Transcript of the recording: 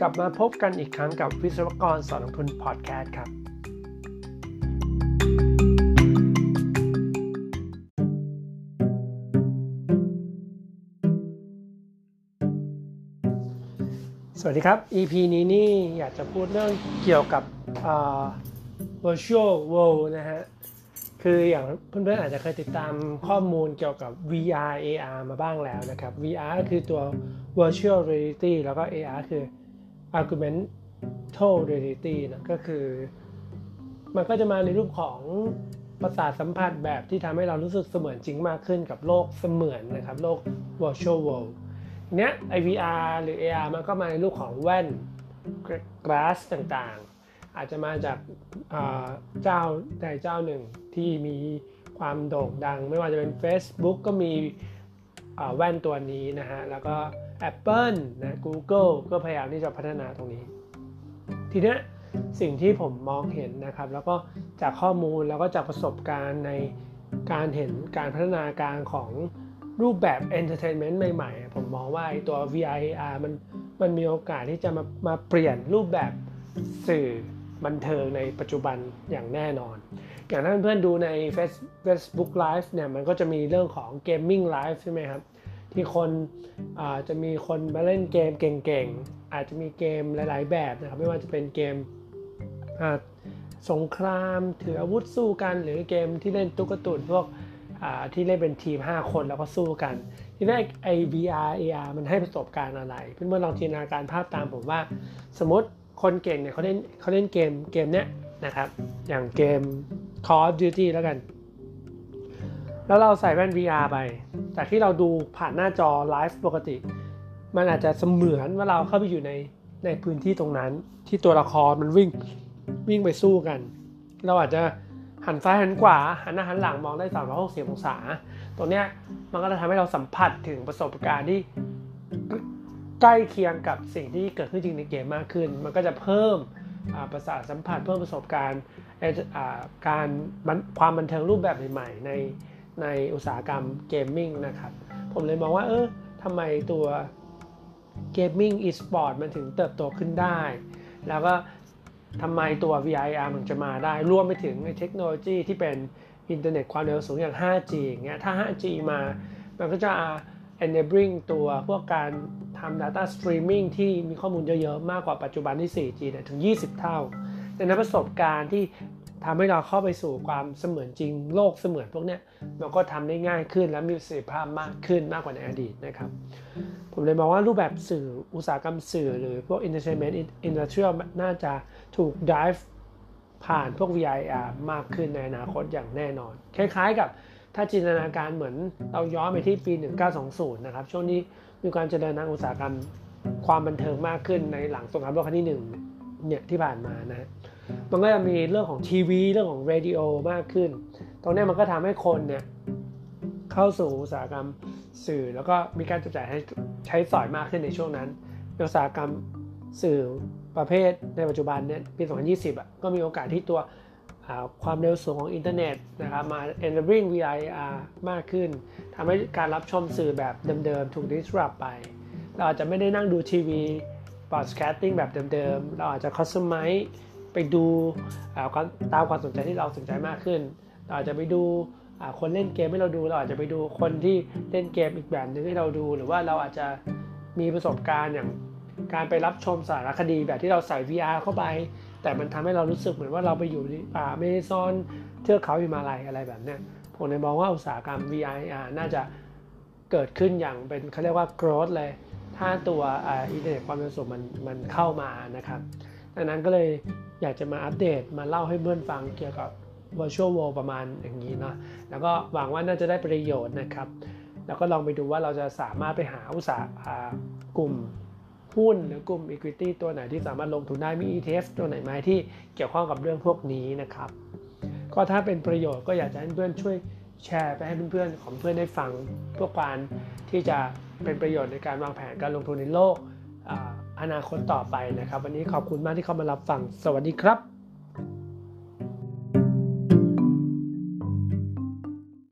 กลับมาพบกันอีกครั้งกับวิศวกรสอนลงทุนพอดแคสต์ครับสวัสดีครับ EP นี้นี่อยากจะพูดเรื่องเกี่ยวกับ virtual world นะฮะ คืออย่างเพื่อนๆอาจจะเคยติดตามข้อมูลเกี่ยวกับ VR AR มาบ้างแล้วนะครับ VR คือตัว virtual reality แล้วก็ AR คือ augmented reality นะก็คือ มันก็จะมาในรูปของประสาทสัมผัสแบบที่ทำให้เรารู้สึกเสมือนจริงมากขึ้นกับโลกเสมือนนะครับ โลก virtual world เนี้ย IVR หรือ AR มันก็มาในรูปของแว่น glass ต่างๆ อาจจะมาจากเจ้าใดเจ้าหนึ่งที่มีความโด่งดัง ไม่ว่าจะเป็น Facebook ก็มีแว่นตัวนี้นะฮะ แล้วก็ Apple นะ Google ก็พยายามที่จะพัฒนาตรงนี้ ทีนี้สิ่งที่ผมมองเห็นนะครับ แล้วก็จากข้อมูลแล้วก็จากประสบการณ์ในการเห็นการพัฒนาการของรูปแบบ entertainment ใหม่ ๆ ผมมองว่าตัว VIR มันมันมีโอกาสที่จะมามาเปลี่ยนรูปแบบสื่อบันเทิงในปัจจุบันอย่างแน่นอน อย่างถ้าเพื่อนๆดูใน Facebook Live เนี่ยมันก็จะมีเรื่องของ Gaming Live ใช่ไหมครับ ที่คนจะมีคนมาเล่นเกมเก่งๆ อาจจะมีเกมหลาย ๆ แบบนะครับ ไม่ว่าจะเป็นเกมสงครามถืออาวุธสู้กันหรือเกมที่เล่นตุ๊กตุนพวกที่เล่นเป็นทีม 5 คนแล้วก็สู้กัน ทีนี้ไอ VR AR มันให้ประสบการณ์อะไร เพื่อนๆลองจินตนาการภาพตามผมว่า สมมติคนเก่งเนี่ยเขาเล่นเขาเล่นเกมเกมเนี้ยนะครับ อย่างเกม Call of Duty แล้วกัน แล้วเราใส่แว่น VR ไปแต่ที่เราดูผ่านหน้าจอไลฟ์ปกติ มันอาจจะเสมือนว่าเราเข้าไปอยู่ในในพื้นที่ตรงนั้น ที่ตัวละครมันวิ่งวิ่งไปสู้กัน เราอาจจะหันซ้ายหันขวาหันหน้าหันหลังมองได้360องศา ตรงเนี้ยมันก็จะทำให้เราสัมผัสถึงประสบการณ์ที่ใกล้เคียงกับสิ่งที่เกิดขึ้นจริงในเกมมากขึ้น มันก็จะเพิ่มประสาทสัมผัสเพิ่มประสบการณ์การความบันเทิงรูปแบบใหม่ๆใน ในอุตสาหกรรม gaming นะครับ ผมเลยมองว่าเออทำไมตัว gaming อีสปอร์ตมันถึงเติบโตขึ้นได้ แล้วก็ทำไมตัว VR มันจะมาได้ รวมไปถึงเทคโนโลยีที่เป็นอินเทอร์เน็ตความเร็วสูงอย่าง 5G อย่างเงี้ย ถ้า 5G มา มันก็จะ enabling ตัวพวกการทำ data streaming ที่มีข้อมูลเยอะ ๆ มากกว่าปัจจุบันที่ 4G เนี่ยถึง 20 เท่าดังนั้นประสบการณ์ที่ ทำให้เราเข้าไปสู่ความเสมือนจริงโลกเสมือนพวกเนี้ยมันก็ทำได้ง่ายขึ้นและมีประสิทธิภาพมากขึ้นมากกว่าในอดีตนะครับ ผมเลยมองว่ารูปแบบสื่ออุตสาหกรรมสื่อหรือพวก entertainment industrial น่าจะถูก drive ผ่านพวก VIR มากขึ้นในอนาคตอย่างแน่นอน คล้ายๆกับถ้าจินตนาการเหมือนเราย้อนไปที่ปี 1920 นะครับ ช่วงนี้มีการเจริญทางอุตสาหกรรมความบันเทิงมากขึ้นในหลังสงครามโลกครั้งที่1เนี่ยที่ผ่านมานะ มันก็จะมีเรื่องของทีวี เรื่องของเรดิโอมากขึ้น ตรงนี้มันก็ทำให้คนเนี่ยเข้าสู่อุตสาหกรรมสื่อ แล้วก็มีการจับจ่ายให้ใช้สอยมากขึ้นในช่วงนั้นอุตสาหกรรมสื่อประเภทในปัจจุบันเนี่ยปี 2020อะก็มีโอกาสที่ตัวความเร็วสูงของอินเทอร์เน็ตนะครับมา enabling VIR มากขึ้นทำให้การรับชมสื่อแบบเดิมๆ ถูก disrupt ไป เราอาจจะไม่ได้นั่งดูทีวี broadcasting แบบเดิมๆ เราอาจจะ customize ไปดูตามความสนใจที่เราสนใจมากขึ้นเราอาจจะไปดูคนเล่นเกมให้เราดูเราอาจจะไปดูคนที่เล่นเกมอีกแบบหนึ่งให้เราดู หรือว่าเราอาจจะมีประสบการณ์อย่างการไปรับชมสารคดีแบบที่เราใส่ VR เข้าไป แต่มันทำให้เรารู้สึกเหมือนว่าเราไปอยู่ในป่าเมซอนเทือกเขาหิมาลัยอะไรแบบนี้ผมเลยมองว่าอุตสาหกรรม VR น่าจะเกิดขึ้นอย่างเป็นเขาเรียกว่า growth เลย ถ้าตัวอินเทอร์เน็ตความเร็วสูงมันมันเข้ามานะครับ ดังนั้นก็เลยอยากจะมาอัปเดตมาเล่าให้เพื่อนฟังเกี่ยวกับ virtual world ประมาณอย่างนี้เนาะแล้วก็หวังว่าน่าจะได้ประโยชน์นะครับ แล้วก็ลองไปดูว่าเราจะสามารถไปหาอุตสาหกลุ่มหุ้นหรือกลุ่ม Equity ตัวไหนที่สามารถลงทุนได้มี ETF ตัวไหนไหมที่เกี่ยวข้องกับเรื่องพวกนี้นะครับ ก็ถ้าเป็นประโยชน์ก็อยากจะให้เพื่อนช่วยแชร์ไปให้เพื่อนๆของเพื่อนได้ฟังเพื่อการที่จะเป็นประโยชน์ในการวางแผนการลงทุนในโลก อนาคตต่อไปนะครับ วันนี้ขอบคุณมากที่เข้ามารับฟัง สวัสดีครับ